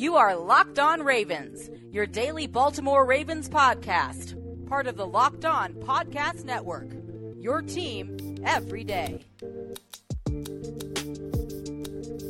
You are Locked On Ravens, your daily Baltimore Ravens podcast, part of the Locked On Podcast Network. Your team every day.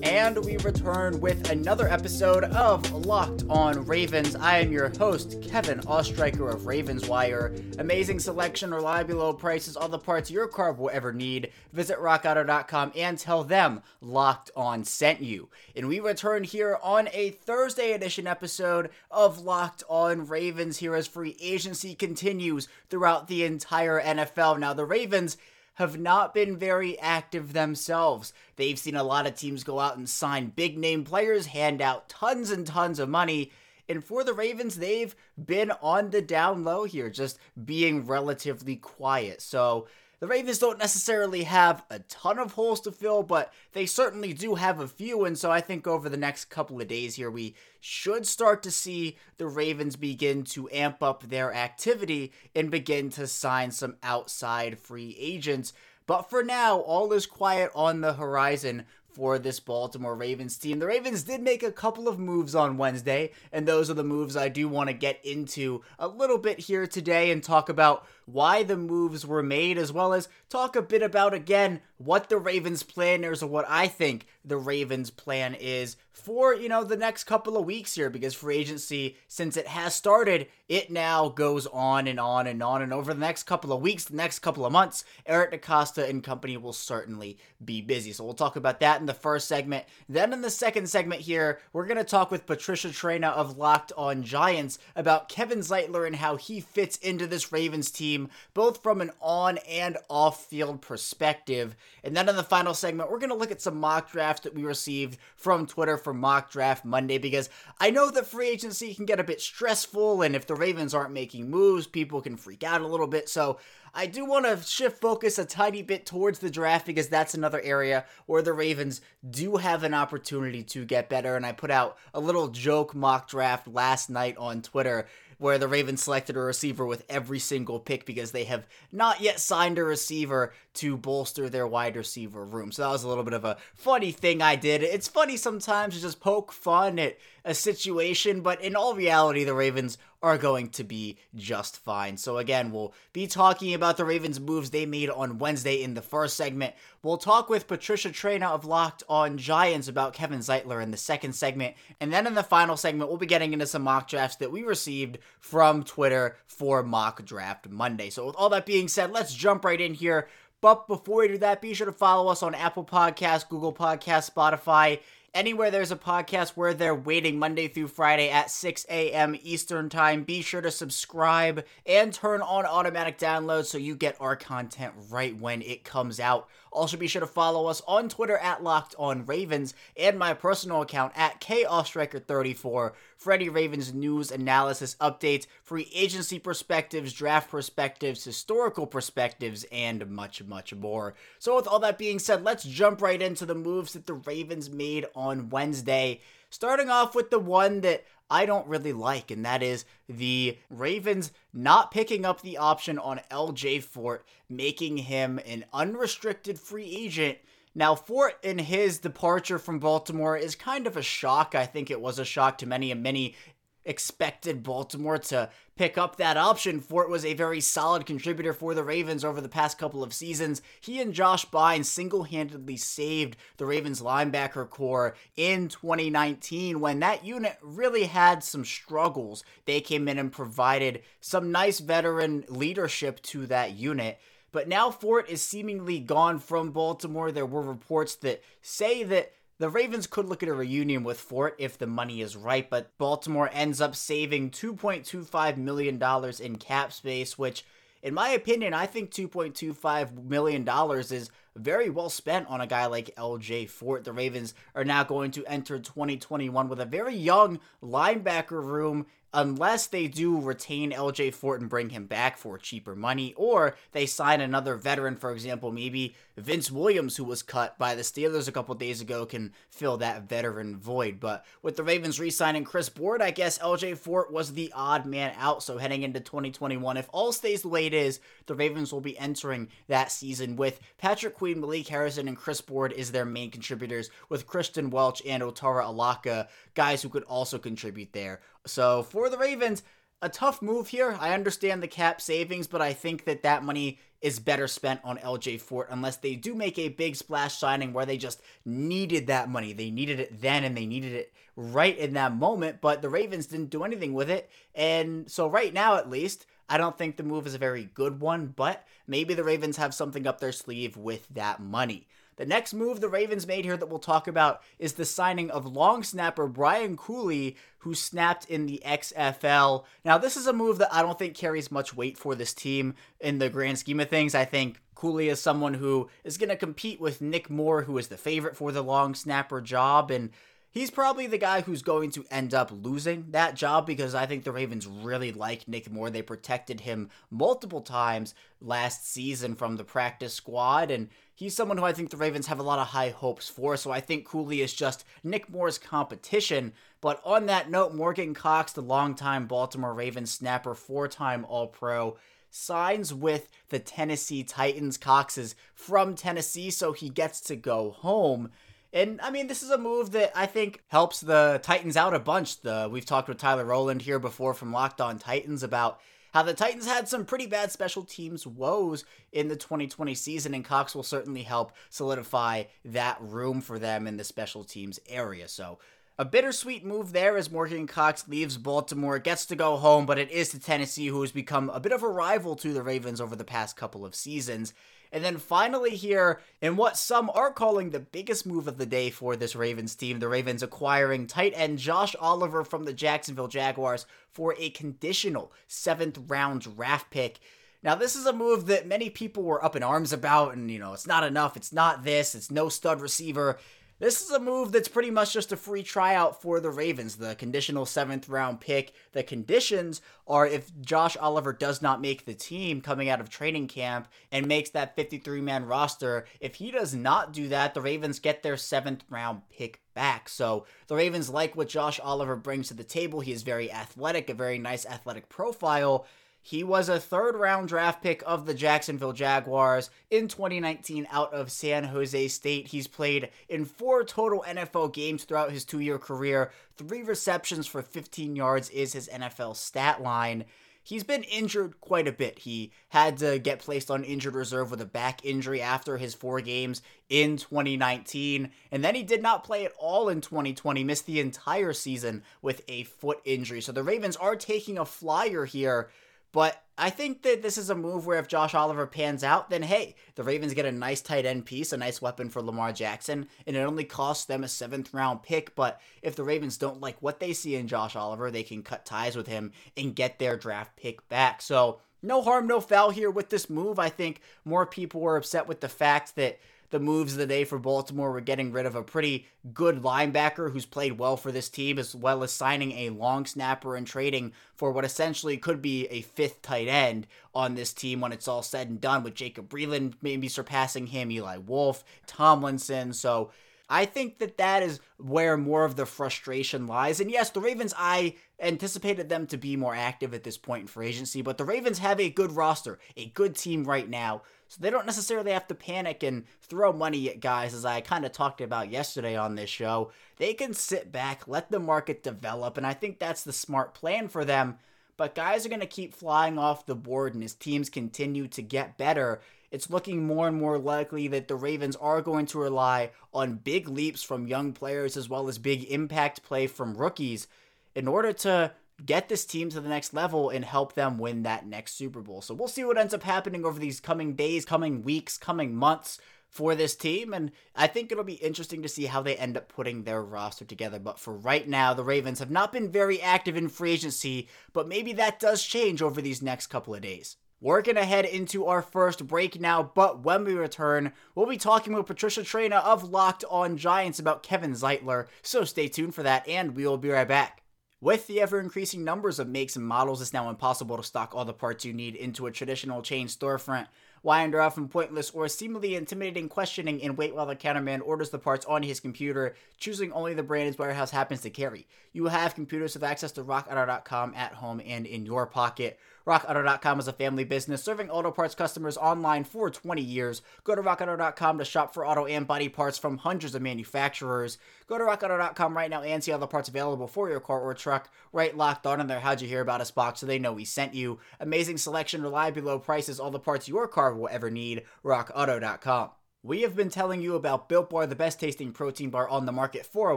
And we return with another episode of Locked On Ravens. I am your host, Kevin Oestreicher of Ravens Wire. Amazing selection, reliably low prices, all the parts your car will ever need. Visit rockauto.com and tell them Locked On sent you. And we return here on a Thursday edition episode of Locked On Ravens here as free agency continues throughout the entire NFL. Now, the Ravens have not been very active themselves. They've seen a lot of teams go out and sign big name players, hand out tons and tons of money. And for the Ravens, they've been on the down low here, just being relatively quiet. So the Ravens don't necessarily have a ton of holes to fill, but they certainly do have a few. And so I think over the next couple of days here, we should start to see the Ravens begin to amp up their activity and begin to sign some outside free agents. But for now, all is quiet on the horizon for this Baltimore Ravens team. The Ravens did make a couple of moves on Wednesday, and those are the moves I do want to get into a little bit here today and talk about why the moves were made, as well as talk a bit about, again, what the Ravens' plan is or what I think the Ravens' plan is for, you know, the next couple of weeks here, because free agency, since it has started, it now goes on and on and on. And over the next couple of weeks, the next couple of months, Eric DeCosta and company will certainly be busy. So we'll talk about that in the first segment. Then in the second segment here, we're going to talk with Patricia Traina of Locked on Giants about Kevin Zeitler and how he fits into this Ravens team, both from an on and off field perspective. And then in the final segment, we're going to look at some mock drafts that we received from Twitter for Mock Draft Monday because I know that free agency can get a bit stressful, and if the Ravens aren't making moves, people can freak out a little bit. So I do want to shift focus a tiny bit towards the draft because that's another area where the Ravens do have an opportunity to get better. And I put out a little joke mock draft last night on Twitter where the Ravens selected a receiver with every single pick because they have not yet signed a receiver to bolster their wide receiver room. So that was a little bit of a funny thing I did. It's funny sometimes to just poke fun at a situation, but in all reality, the Ravens are going to be just fine. So, again, we'll be talking about the Ravens' moves they made on Wednesday in the first segment. We'll talk with Patricia Traina of Locked on Giants about Kevin Zeitler in the second segment. And then in the final segment, we'll be getting into some mock drafts that we received from Twitter for Mock Draft Monday. So, with all that being said, let's jump right in here. But before we do that, be sure to follow us on Apple Podcasts, Google Podcasts, Spotify, Anywhere there's a podcast where they're waiting Monday through Friday at 6 a.m. Eastern Time, be sure to subscribe and turn on automatic downloads so you get our content right when it comes out. Also, be sure to follow us on Twitter at Locked On Ravens and my personal account at KOstriker34 any Ravens news, analysis, updates, free agency perspectives, draft perspectives, historical perspectives, and much, much more. So, with all that being said, let's jump right into the moves that the Ravens made on Wednesday. Starting off with the one that I don't really like, and that is the Ravens not picking up the option on LJ Fort, making him an unrestricted free agent. Now, Fort in his departure from Baltimore is kind of a shock. I think it was a shock to many and many expected Baltimore to pick up that option. Fort was a very solid contributor for the Ravens over the past couple of seasons. He and Josh Bynes single handedly saved the Ravens linebacker corps in 2019 when that unit really had some struggles. They came in and provided some nice veteran leadership to that unit. But now Fort is seemingly gone from Baltimore. There were reports that say that the Ravens could look at a reunion with Fort if the money is right, but Baltimore ends up saving $2.25 million in cap space, which, in my opinion, I think $2.25 million is very well spent on a guy like LJ Fort. The Ravens are now going to enter 2021 with a very young linebacker room unless they do retain LJ Fort and bring him back for cheaper money, or they sign another veteran, for example, maybe Vince Williams, who was cut by the Steelers a couple days ago, can fill that veteran void. But with the Ravens re signing Chris Board, I guess LJ Fort was the odd man out. So heading into 2021, if all stays the way it is, the Ravens will be entering that season with Patrick Queen, Malik Harrison, and Chris Board is their main contributors, with Christian Welch and Otaro Alaka, guys who could also contribute there. So for the Ravens, a tough move here. I understand the cap savings, but I think that that money is better spent on LJ Fort unless they do make a big splash signing where they just needed that money. They needed it then and they needed it right in that moment, but the Ravens didn't do anything with it. And so, right now, at least, I don't think the move is a very good one, but maybe the Ravens have something up their sleeve with that money. The next move the Ravens made here that we'll talk about is the signing of long snapper Brian Cooley, who snapped in the XFL. Now, this is a move that I don't think carries much weight for this team in the grand scheme of things. I think Cooley is someone who is going to compete with Nick Moore, who is the favorite for the long snapper job, and he's probably the guy who's going to end up losing that job because I think the Ravens really like Nick Moore. They protected him multiple times last season from the practice squad, and he's someone who I think the Ravens have a lot of high hopes for. So I think Cooley is just Nick Moore's competition. But on that note, Morgan Cox, the longtime Baltimore Ravens snapper, four time All Pro, signs with the Tennessee Titans. Cox is from Tennessee, so he gets to go home. And I mean, this is a move that I think helps the Titans out a bunch. The we've talked with Tyler Rowland here before from Locked On Titans about how the Titans had some pretty bad special teams woes in the 2020 season, and Cox will certainly help solidify that room for them in the special teams area. So a bittersweet move there as Morgan Cox leaves Baltimore, gets to go home, but it is to Tennessee, who has become a bit of a rival to the Ravens over the past couple of seasons. And then finally, here, in what some are calling the biggest move of the day for this Ravens team, the Ravens acquiring tight end Josh Oliver from the Jacksonville Jaguars for a conditional seventh round draft pick. Now, this is a move that many people were up in arms about, and you know, it's not enough, it's not this, it's no stud receiver. This is a move that's pretty much just a free tryout for the Ravens, the conditional seventh round pick. The conditions are if Josh Oliver does not make the team coming out of training camp and makes that 53 man roster. If he does not do that, the Ravens get their seventh round pick back. So the Ravens like what Josh Oliver brings to the table. He is very athletic, a very nice athletic profile. He was a third round draft pick of the Jacksonville Jaguars in 2019 out of San Jose State. He's played in four total NFL games throughout his two year career. Three receptions for 15 yards is his NFL stat line. He's been injured quite a bit. He had to get placed on injured reserve with a back injury after his four games in 2019. And then he did not play at all in 2020, missed the entire season with a foot injury. So the Ravens are taking a flyer here but I think that this is a move where if Josh Oliver pans out, then hey, the Ravens get a nice tight end piece, a nice weapon for Lamar Jackson, and it only costs them a seventh round pick. But if the Ravens don't like what they see in Josh Oliver, they can cut ties with him and get their draft pick back. So no harm, no foul here with this move. I think more people were upset with the fact that the moves of the day for Baltimore were getting rid of a pretty good linebacker who's played well for this team, as well as signing a long snapper and trading for what essentially could be a fifth tight end on this team when it's all said and done, with Jacob Breeland maybe surpassing him, Eli Wolf, Tomlinson. So I think that that is where more of the frustration lies. And yes, the Ravens, I anticipated them to be more active at this point in free agency, but the Ravens have a good roster, a good team right now. So they don't necessarily have to panic and throw money at guys, as I kind of talked about yesterday on this show. They can sit back, let the market develop, and I think that's the smart plan for them. But guys are going to keep flying off the board, and as teams continue to get better, it's looking more and more likely that the Ravens are going to rely on big leaps from young players as well as big impact play from rookies in order to get this team to the next level and help them win that next Super Bowl. So we'll see what ends up happening over these coming days, coming weeks, coming months for this team. And I think it'll be interesting to see how they end up putting their roster together. But for right now, the Ravens have not been very active in free agency, but maybe that does change over these next couple of days. We're going to head into our first break now, but when we return, we'll be talking with Patricia Traina of Locked on Giants about Kevin Zeitler. So stay tuned for that, and we will be right back. With the ever increasing numbers of makes and models, it's now impossible to stock all the parts you need into a traditional chain storefront. Why under often pointless or seemingly intimidating questioning and wait while the counterman orders the parts on his computer, choosing only the brand his warehouse happens to carry. You will have computers with access to rockauto.com at home and in your pocket. RockAuto.com is a family business serving auto parts customers online for 20 years. Go to RockAuto.com to shop for auto and body parts from hundreds of manufacturers. Go to RockAuto.com right now and see all the parts available for your car or truck. Right locked on in there, how'd you hear about us box so they know we sent you. Amazing selection, reliably low prices, all the parts your car will ever need. RockAuto.com. We have been telling you about Built Bar, the best tasting protein bar on the market for a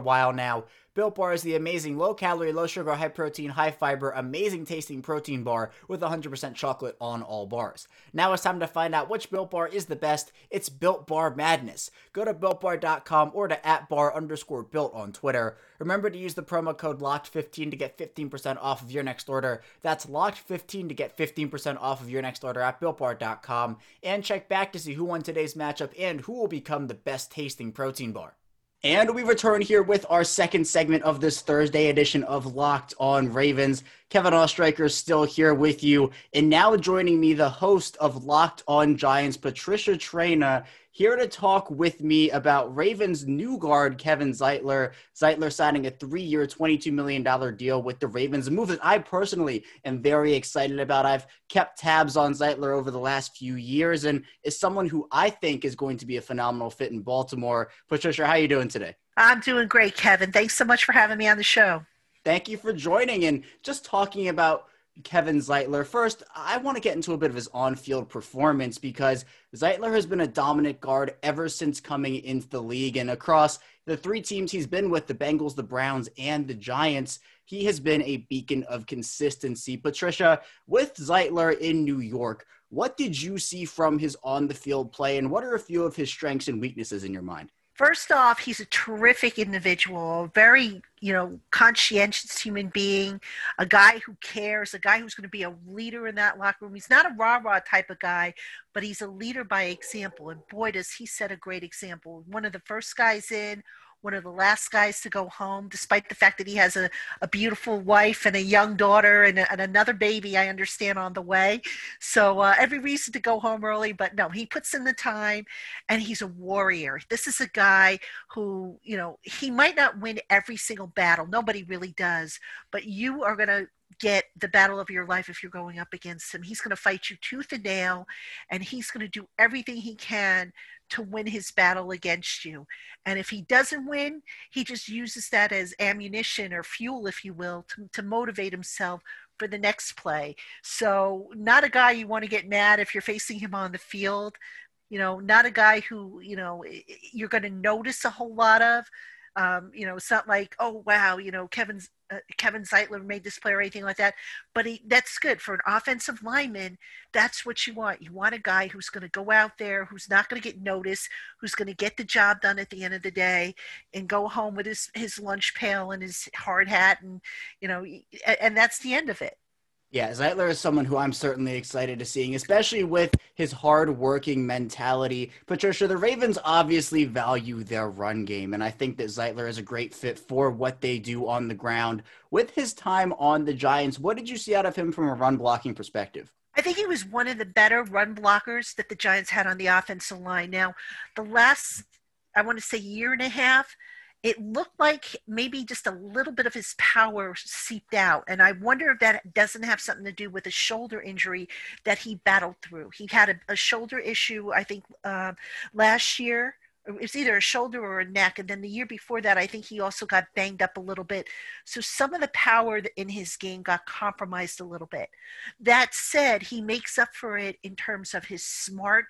while now. Built Bar is the amazing low calorie, low sugar, high protein, high fiber, amazing tasting protein bar with 100% chocolate on all bars. Now it's time to find out which Built Bar is the best. It's Built Bar Madness. Go to builtbar.com or to at bar underscore built on Twitter. Remember to use the promo code LOCKED15 to get 15% off of your next order. That's LOCKED15 to get 15% off of your next order at builtbar.com. And check back to see who won today's matchup and who will become the best tasting protein bar. And we return here with our second segment of this Thursday edition of Locked on Ravens. Kevin Oestreicher is still here with you. And now joining me, the host of Locked on Giants, Patricia Traina here to talk with me about Ravens new guard Kevin Zeitler. Zeitler signing a three-year, $22 million deal with the Ravens, a move that I personally am very excited about. I've kept tabs on Zeitler over the last few years and is someone who I think is going to be a phenomenal fit in Baltimore. Patricia, how are you doing today? I'm doing great, Kevin. Thanks so much for having me on the show. Thank you for joining and just talking about Kevin Zeitler. First, I want to get into a bit of his on field performance because Zeitler has been a dominant guard ever since coming into the league. And across the three teams he's been with the Bengals, the Browns, and the Giants he has been a beacon of consistency. Patricia, with Zeitler in New York, what did you see from his on the field play, and what are a few of his strengths and weaknesses in your mind? First off, he's a terrific individual, very, you know, conscientious human being, a guy who cares, a guy who's going to be a leader in that locker room. He's not a rah-rah type of guy, but he's a leader by example. And boy, does he set a great example. One of the first guys in, one of the last guys to go home, despite the fact that he has a, a beautiful wife and a young daughter and, a, and another baby, I understand, on the way. So uh, every reason to go home early, but no, he puts in the time and he's a warrior. This is a guy who, you know, he might not win every single battle. Nobody really does, but you are going to get the battle of your life if you're going up against him. He's going to fight you tooth and nail, and he's going to do everything he can to win his battle against you. And if he doesn't win, he just uses that as ammunition or fuel, if you will, to, to motivate himself for the next play. So, not a guy you want to get mad if you're facing him on the field. You know, not a guy who, you know, you're going to notice a whole lot of. Um, you know, it's not like, oh wow, you know, Kevin's uh, Kevin Zeitler made this play or anything like that. But he, that's good for an offensive lineman. That's what you want. You want a guy who's going to go out there, who's not going to get noticed, who's going to get the job done at the end of the day, and go home with his his lunch pail and his hard hat, and you know, and that's the end of it. Yeah, Zeitler is someone who I'm certainly excited to seeing, especially with his hard-working mentality. Patricia, the Ravens obviously value their run game, and I think that Zeitler is a great fit for what they do on the ground. With his time on the Giants, what did you see out of him from a run blocking perspective? I think he was one of the better run blockers that the Giants had on the offensive line. Now, the last, I want to say, year and a half, it looked like maybe just a little bit of his power seeped out. And I wonder if that doesn't have something to do with a shoulder injury that he battled through. He had a, a shoulder issue, I think, uh, last year. It was either a shoulder or a neck. And then the year before that, I think he also got banged up a little bit. So some of the power in his game got compromised a little bit. That said, he makes up for it in terms of his smart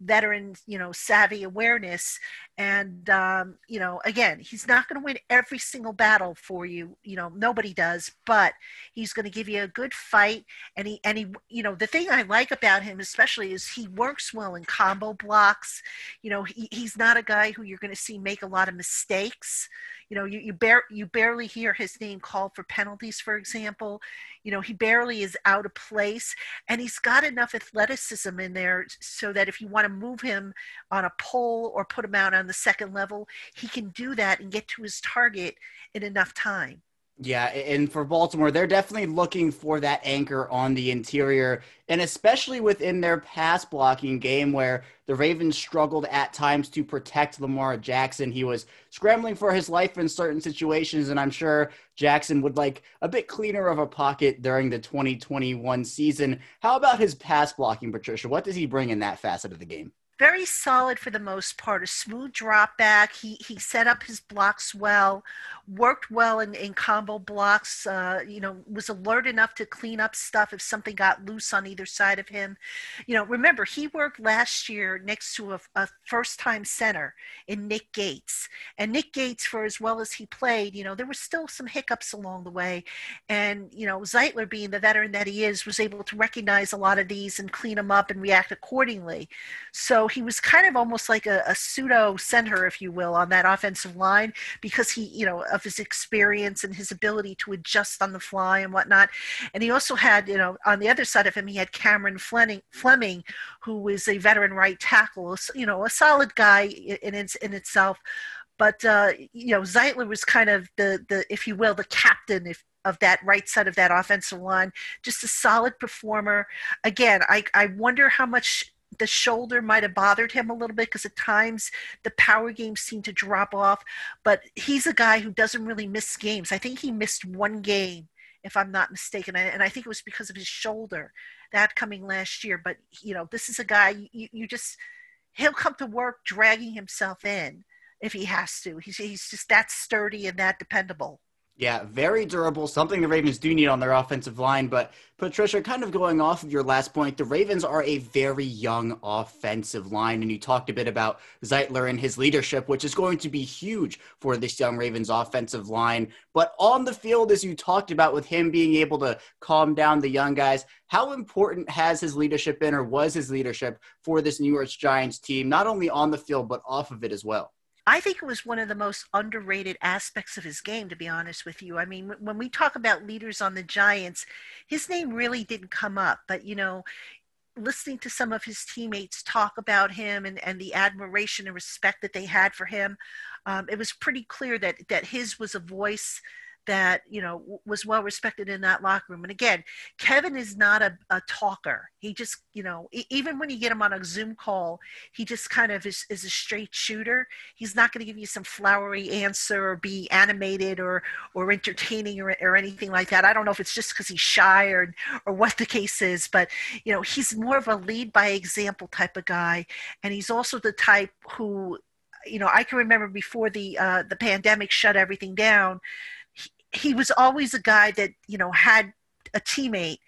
veteran, you know, savvy awareness. And, um, you know, again, he's not going to win every single battle for you. You know, nobody does, but he's going to give you a good fight. And he, and he, you know, the thing I like about him, especially, is he works well in combo blocks. You know, he, he's not a guy who you're going to see make a lot of mistakes you know you, you, bar- you barely hear his name called for penalties for example. You know he barely is out of place and he's got enough athleticism in there so that if you want to move him on a pole or put him out on the second level he can do that and get to his target in enough time Yeah, and for Baltimore, they're definitely looking for that anchor on the interior, and especially within their pass blocking game, where the Ravens struggled at times to protect Lamar Jackson. He was scrambling for his life in certain situations, and I'm sure Jackson would like a bit cleaner of a pocket during the 2021 season. How about his pass blocking, Patricia? What does he bring in that facet of the game? Very solid for the most part. A smooth drop back. He he set up his blocks well, worked well in, in combo blocks. Uh, you know, was alert enough to clean up stuff if something got loose on either side of him. You know, remember he worked last year next to a, a first time center in Nick Gates, and Nick Gates, for as well as he played, you know, there were still some hiccups along the way, and you know, Zeitler being the veteran that he is, was able to recognize a lot of these and clean them up and react accordingly. So he was kind of almost like a, a, pseudo center, if you will, on that offensive line because he, you know, of his experience and his ability to adjust on the fly and whatnot. And he also had, you know, on the other side of him, he had Cameron Fleming, Fleming who was a veteran right tackle, you know, a solid guy in, in, in itself. But uh, you know, Zeitler was kind of the the, if you will, the captain, if of that right side of that offensive line. Just a solid performer. Again, I, I wonder how much the shoulder might have bothered him a little bit because at times the power games seem to drop off. But he's a guy who doesn't really miss games. I think he missed one game, if I'm not mistaken, and I think it was because of his shoulder that coming last year. But you know, this is a guy you, you just he'll come to work dragging himself in if he has to. He's he's just that sturdy and that dependable. Yeah, very durable, something the Ravens do need on their offensive line. But Patricia, kind of going off of your last point, the Ravens are a very young offensive line. And you talked a bit about Zeitler and his leadership, which is going to be huge for this young Ravens offensive line. But on the field, as you talked about with him being able to calm down the young guys, how important has his leadership been or was his leadership for this New York Giants team, not only on the field, but off of it as well? I think it was one of the most underrated aspects of his game, to be honest with you. I mean, when we talk about leaders on the Giants, his name really didn't come up. But, you know, listening to some of his teammates talk about him and, and the admiration and respect that they had for him, um, it was pretty clear that, that his was a voice that you know was well respected in that locker room. And again kevin is not a, a talker. He just you know even when you get him on a zoom call he just kind of is, is a straight shooter. He's not going to give you some flowery answer or be animated or or entertaining or, or anything like that. I don't know if it's just because he's shy or or what the case is but you know he's more of a lead by example type of guy. And he's also the type who you know i can remember before the uh, the pandemic shut everything down he was always a guy that you know had a teammate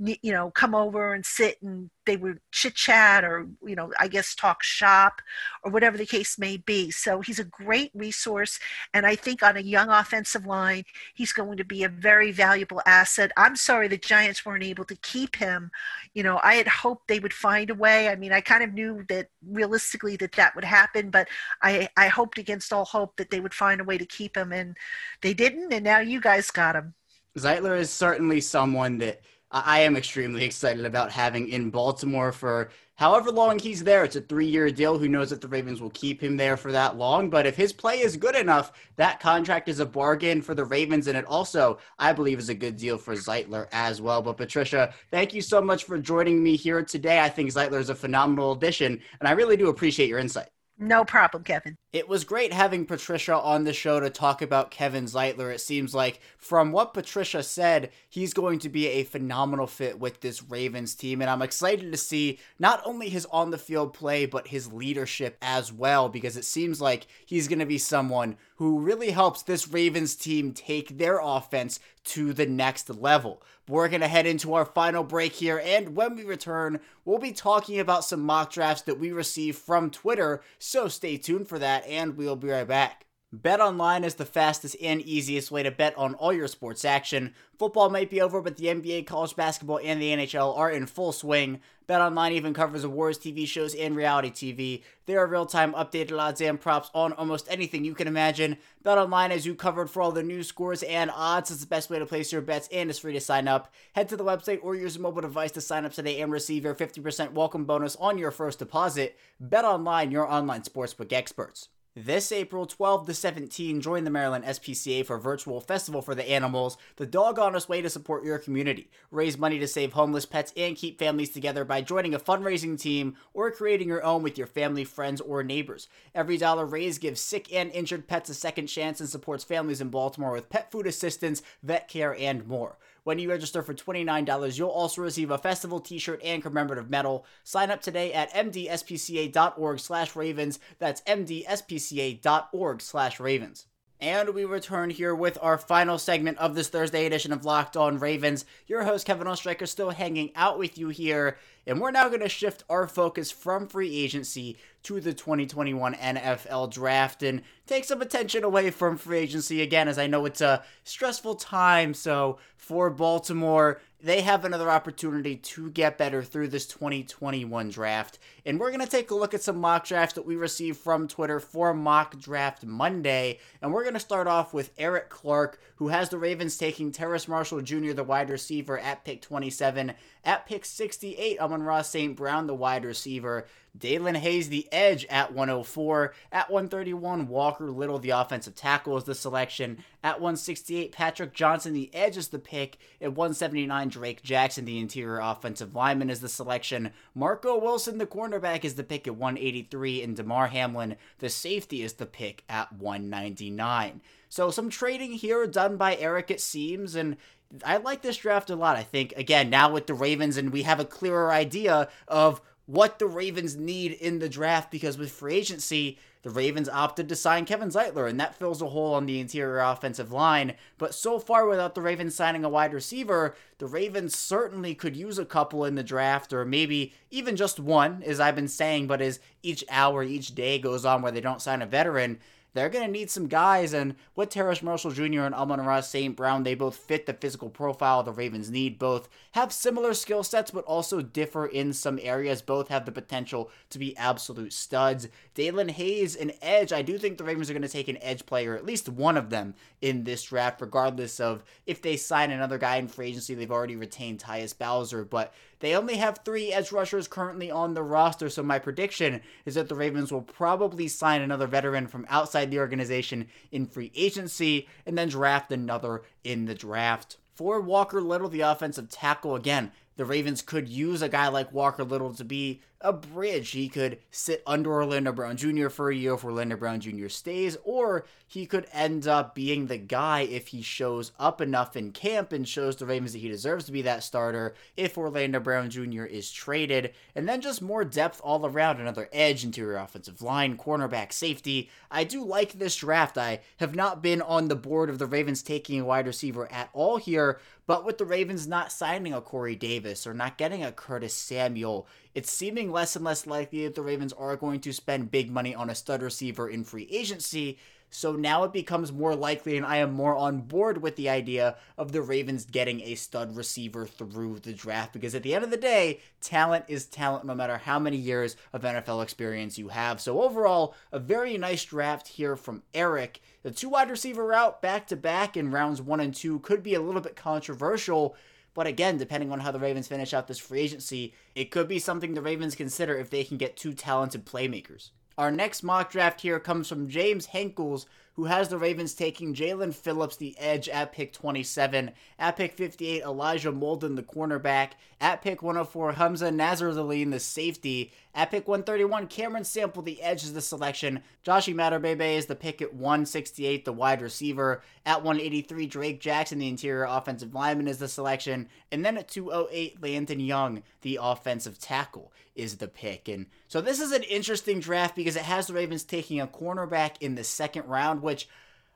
you know come over and sit and they would chit chat or you know i guess talk shop or whatever the case may be. So he's a great resource and i think on a young offensive line he's going to be a very valuable asset. I'm sorry the giants weren't able to keep him. You know i had hoped they would find a way. I mean i kind of knew that realistically that that would happen but i i hoped against all hope that they would find a way to keep him and they didn't and now you guys got him. Zeitler is certainly someone that I am extremely excited about having in Baltimore for however long he's there. It's a three year deal. Who knows if the Ravens will keep him there for that long? But if his play is good enough, that contract is a bargain for the Ravens. And it also, I believe, is a good deal for Zeitler as well. But Patricia, thank you so much for joining me here today. I think Zeitler is a phenomenal addition, and I really do appreciate your insight. No problem, Kevin. It was great having Patricia on the show to talk about Kevin Zeitler. It seems like, from what Patricia said, he's going to be a phenomenal fit with this Ravens team. And I'm excited to see not only his on the field play, but his leadership as well, because it seems like he's going to be someone who really helps this Ravens team take their offense to the next level. We're going to head into our final break here, and when we return, we'll be talking about some mock drafts that we received from Twitter, so stay tuned for that, and we'll be right back. Bet online is the fastest and easiest way to bet on all your sports action. Football might be over, but the NBA, college basketball, and the NHL are in full swing. Bet online even covers awards, TV shows, and reality TV. There are real-time updated odds and props on almost anything you can imagine. Bet online as you covered for all the news, scores, and odds. It's the best way to place your bets, and it's free to sign up. Head to the website or use a mobile device to sign up today and receive your 50% welcome bonus on your first deposit. Bet online, your online sportsbook experts. This April 12 to 17, join the Maryland SPCA for a virtual festival for the animals, the dog honest way to support your community. Raise money to save homeless pets and keep families together by joining a fundraising team or creating your own with your family, friends, or neighbors. Every dollar raised gives sick and injured pets a second chance and supports families in Baltimore with pet food assistance, vet care, and more. When you register for $29, you'll also receive a festival t-shirt and commemorative medal. Sign up today at mdspca.org slash ravens. That's mdspca.org slash ravens. And we return here with our final segment of this Thursday edition of Locked On Ravens. Your host, Kevin Oestreicher, still hanging out with you here. And we're now going to shift our focus from free agency to the 2021 NFL draft and take some attention away from free agency again, as I know it's a stressful time. So for Baltimore, they have another opportunity to get better through this 2021 draft. And we're going to take a look at some mock drafts that we received from Twitter for Mock Draft Monday. And we're going to start off with Eric Clark, who has the Ravens taking Terrace Marshall Jr., the wide receiver, at pick 27. At pick 68, Amon-Ra St. Brown, the wide receiver. Daelin Hayes, the edge at 104. At 131, Walker Little, the offensive tackle, is the selection. At 168, Patrick Johnson, the edge, is the pick. At 179, Drake Jackson, the interior offensive lineman, is the selection. Marco Wilson, the cornerback, is the pick at 183. And Damar Hamlin, the safety, is the pick at 199. So some trading here done by Eric, it seems, and I like this draft a lot. I think, again, now with the Ravens, and we have a clearer idea of what the Ravens need in the draft because with free agency, the Ravens opted to sign Kevin Zeitler, and that fills a hole on the interior offensive line. But so far, without the Ravens signing a wide receiver, the Ravens certainly could use a couple in the draft, or maybe even just one, as I've been saying. But as each hour, each day goes on where they don't sign a veteran, they're going to need some guys. And with Terrace Marshall Jr. and Amon-Ra St. Brown, they both fit the physical profile the Ravens need. Both have similar skill sets, but also differ in some areas. Both have the potential to be absolute studs. Daelin Hayes, an edge. I do think the Ravens are going to take an edge player, at least one of them, in this draft, regardless of if they sign another guy in free agency. They've already retained Tyus Bowser, but they only have three edge rushers currently on the roster, so my prediction is that the Ravens will probably sign another veteran from outside the organization in free agency and then draft another in the draft. For Walker Little, the offensive tackle, again, the Ravens could use a guy like Walker Little to be a bridge. He could sit under Orlando Brown Jr. for a year if Orlando Brown Jr. stays, or he could end up being the guy if he shows up enough in camp and shows the Ravens that he deserves to be that starter if Orlando Brown Jr. is traded. And then just more depth all around another edge, interior offensive line, cornerback, safety. I do like this draft. I have not been on the board of the Ravens taking a wide receiver at all here, but with the Ravens not signing a Corey Davis or not getting a Curtis Samuel, it's seeming less and less likely that the Ravens are going to spend big money on a stud receiver in free agency. So now it becomes more likely, and I am more on board with the idea of the Ravens getting a stud receiver through the draft because at the end of the day, talent is talent no matter how many years of NFL experience you have. So overall, a very nice draft here from Eric. The two wide receiver route back to back in rounds one and two could be a little bit controversial but again, depending on how the Ravens finish out this free agency, it could be something the Ravens consider if they can get two talented playmakers. Our next mock draft here comes from James Henkels, who has the Ravens taking Jaelan Phillips, the edge, at pick 27. At pick 58, Elijah Molden, the cornerback. At pick 104, Hamsah Nasirildeen, the safety. At pick 131, Cameron Sample, the edge, is the selection. Joshi Imatorbhebhe is the pick at 168, the wide receiver. At 183, Drake Jackson, the interior offensive lineman, is the selection. And then at 208, Landon Young, the offensive tackle, is the pick. And so this is an interesting draft because it has the Ravens taking a cornerback in the second round, which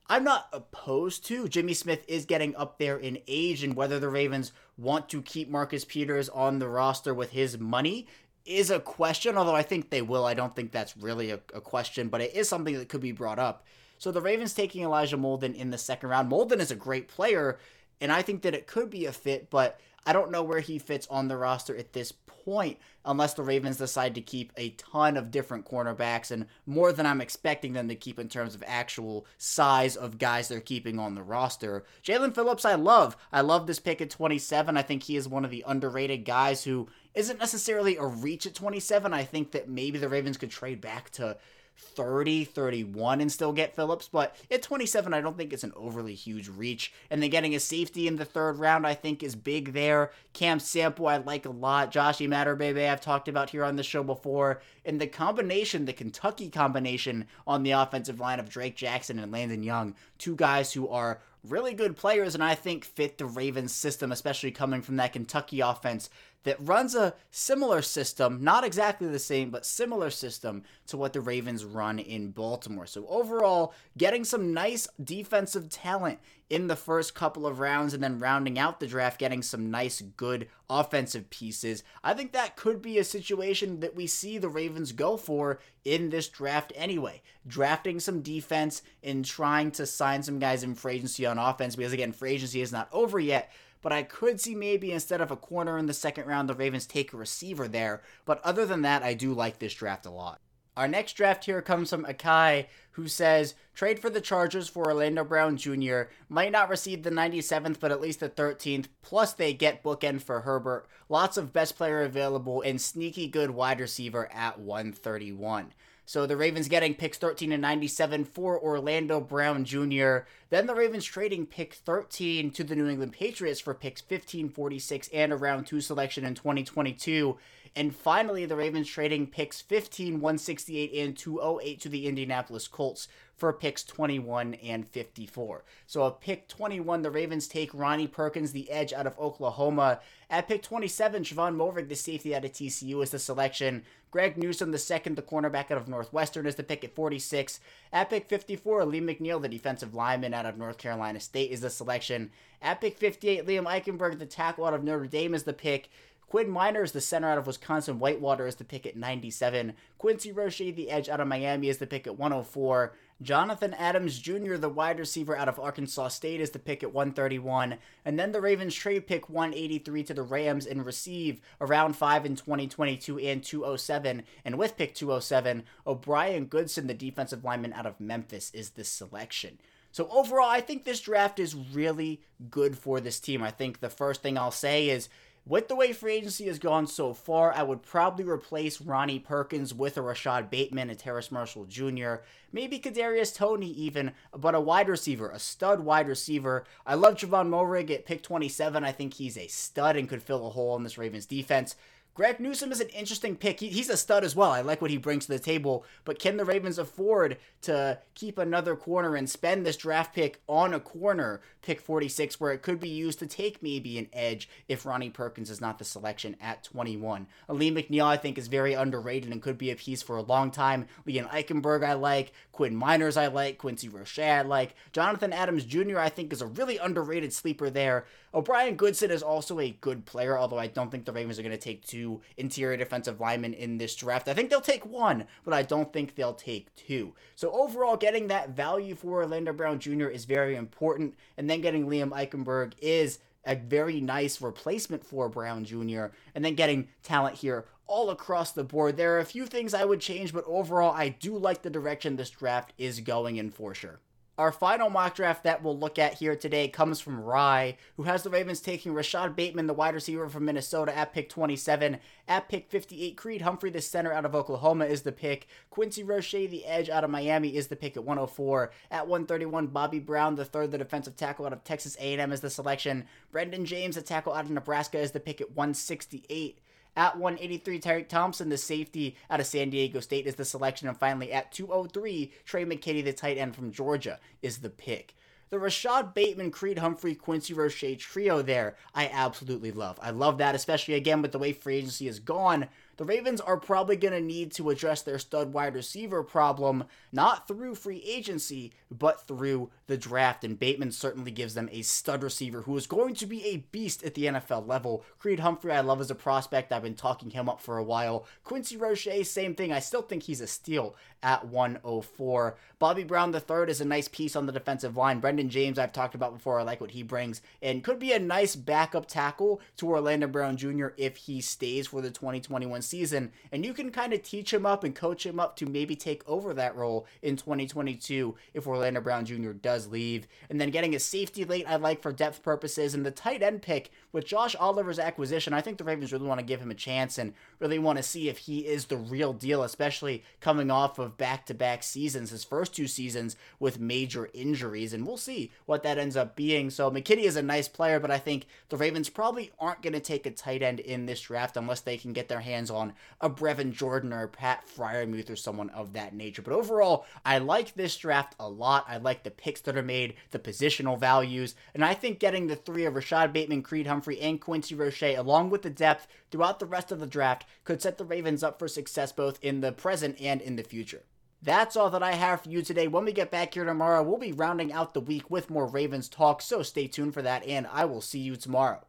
I'm not opposed to. Jimmy Smith is getting up there in age, and whether the Ravens want to keep Marcus Peters on the roster with his money is a question, although I think they will. I don't think that's really a, a question, but it is something that could be brought up. So the Ravens taking Elijah Molden in the second round. Molden is a great player, and I think that it could be a fit, but I don't know where he fits on the roster at this point unless the Ravens decide to keep a ton of different cornerbacks and more than I'm expecting them to keep in terms of actual size of guys they're keeping on the roster. Jaelan Phillips, I love. I love this pick at 27. I think he is one of the underrated guys who isn't necessarily a reach at 27. I think that maybe the Ravens could trade back to 30, 31 and still get Phillips, but at 27, I don't think it's an overly huge reach. And then getting a safety in the third round, I think, is big there. Cam Sample, I like a lot. Josh Imatorbhebhe, I've talked about here on the show before. And the combination, the Kentucky combination on the offensive line of Drake Jackson and Landon Young, two guys who are really good players and I think fit the Ravens system, especially coming from that Kentucky offense that runs a similar system, not exactly the same, but similar system to what the Ravens run in Baltimore. So overall, getting some nice defensive talent in the first couple of rounds and then rounding out the draft, getting some nice, good offensive pieces. I think that could be a situation that we see the Ravens go for in this draft anyway. Drafting some defense and trying to sign some guys in free agency on offense because, again, free agency is not over yet but I could see maybe instead of a corner in the second round, the Ravens take a receiver there. But other than that, I do like this draft a lot. Our next draft here comes from Akai, who says trade for the Chargers for Orlando Brown Jr. Might not receive the 97th, but at least the 13th. Plus, they get bookend for Herbert. Lots of best player available and sneaky good wide receiver at 131. So the Ravens getting picks 13 and 97 for Orlando Brown Jr. Then the Ravens trading pick 13 to the New England Patriots for picks 15, 46, and a round two selection in 2022. And finally, the Ravens trading picks 15, 168, and 208 to the Indianapolis Colts for picks 21 and 54. So at pick 21, the Ravens take Ronnie Perkins, the edge out of Oklahoma. At pick 27, Trevon Moehrig, the safety out of TCU, is the selection. Greg Newsome, the second, the cornerback out of Northwestern, is the pick at 46. At pick 54, Alim McNeill, the defensive lineman out of North Carolina State, is the selection. At pick 58, Liam Eichenberg, the tackle out of Notre Dame, is the pick. Quinn Meinerz, the center out of Wisconsin Whitewater, is the pick at 97. Quincy Roche, the edge out of Miami, is the pick at 104. Jonathan Adams Jr., the wide receiver out of Arkansas State, is the pick at 131. And then the Ravens trade pick 183 to the Rams and receive around 5 in 2022 and 207. And with pick 207, O'Bryan Goodson, the defensive lineman out of Memphis, is the selection. So overall, I think this draft is really good for this team. I think the first thing I'll say is with the way free agency has gone so far, I would probably replace Ronnie Perkins with a Rashod Bateman and Terrace Marshall Jr. Maybe Kadarius Toney even, but a wide receiver, a stud wide receiver. I love Trevon Moehrig at pick 27. I think he's a stud and could fill a hole in this Ravens defense. Greg Newsome is an interesting pick. He, he's a stud as well. I like what he brings to the table. But can the Ravens afford to keep another corner and spend this draft pick on a corner, pick 46, where it could be used to take maybe an edge if Ronnie Perkins is not the selection at 21? Alim McNeill, I think, is very underrated and could be a piece for a long time. Liam Eichenberg, I like. Quinn Meinerz, I like. Quincy Roche, I like. Jonathan Adams Jr., I think, is a really underrated sleeper there. O'Bryan Goodson is also a good player, although I don't think the Ravens are going to take two interior defensive linemen in this draft. I think they'll take one, but I don't think they'll take two. So overall, getting that value for Orlando Brown Jr. is very important, and then getting Liam Eichenberg is a very nice replacement for Brown Jr., and then getting talent here all across the board. There are a few things I would change, but overall, I do like the direction this draft is going in for sure. Our final mock draft that we'll look at here today comes from Rye, who has the Ravens taking Rashod Bateman, the wide receiver from Minnesota, at pick 27. At pick 58, Creed Humphrey, the center out of Oklahoma, is the pick. Quincy Roche, the edge out of Miami, is the pick at 104. At 131, Bobby Brown, the third, the defensive tackle out of Texas A&M, is the selection. Brenden Jaimes, the tackle out of Nebraska, is the pick at 168. At 183, Tariq Thompson, the safety out of San Diego State, is the selection. And finally, at 203, Tre' McKitty, the tight end from Georgia, is the pick. The Rashod Bateman, Creed Humphrey, Quincy Roche trio there, I absolutely love. I love that, especially again with the way free agency is gone the Ravens are probably going to need to address their stud wide receiver problem, not through free agency, but through the draft. And Bateman certainly gives them a stud receiver who is going to be a beast at the NFL level. Creed Humphrey, I love as a prospect. I've been talking him up for a while. Quincy Roche, same thing. I still think he's a steal at 104. Bobby Brown III is a nice piece on the defensive line. Brenden Jaimes, I've talked about before. I like what he brings and could be a nice backup tackle to Orlando Brown Jr. if he stays for the 2021 season, and you can kind of teach him up and coach him up to maybe take over that role in 2022 if Orlando Brown Jr. does leave. And then getting a safety late, I like for depth purposes, and the tight end pick with Josh Oliver's acquisition, I think the Ravens really want to give him a chance and really want to see if he is the real deal, especially coming off of back to back seasons, his first two seasons with major injuries. And we'll see what that ends up being. So McKinney is a nice player, but I think the Ravens probably aren't going to take a tight end in this draft unless they can get their hands on a Brevin Jordan or Pat Freiermuth or someone of that nature. But overall, I like this draft a lot. I like the picks that are made, the positional values, and I think getting the three of Rashod Bateman, Creed Humphrey, and Quincy Roche, along with the depth throughout the rest of the draft, could set the Ravens up for success both in the present and in the future. That's all that I have for you today. When we get back here tomorrow, we'll be rounding out the week with more Ravens talk, so stay tuned for that, and I will see you tomorrow.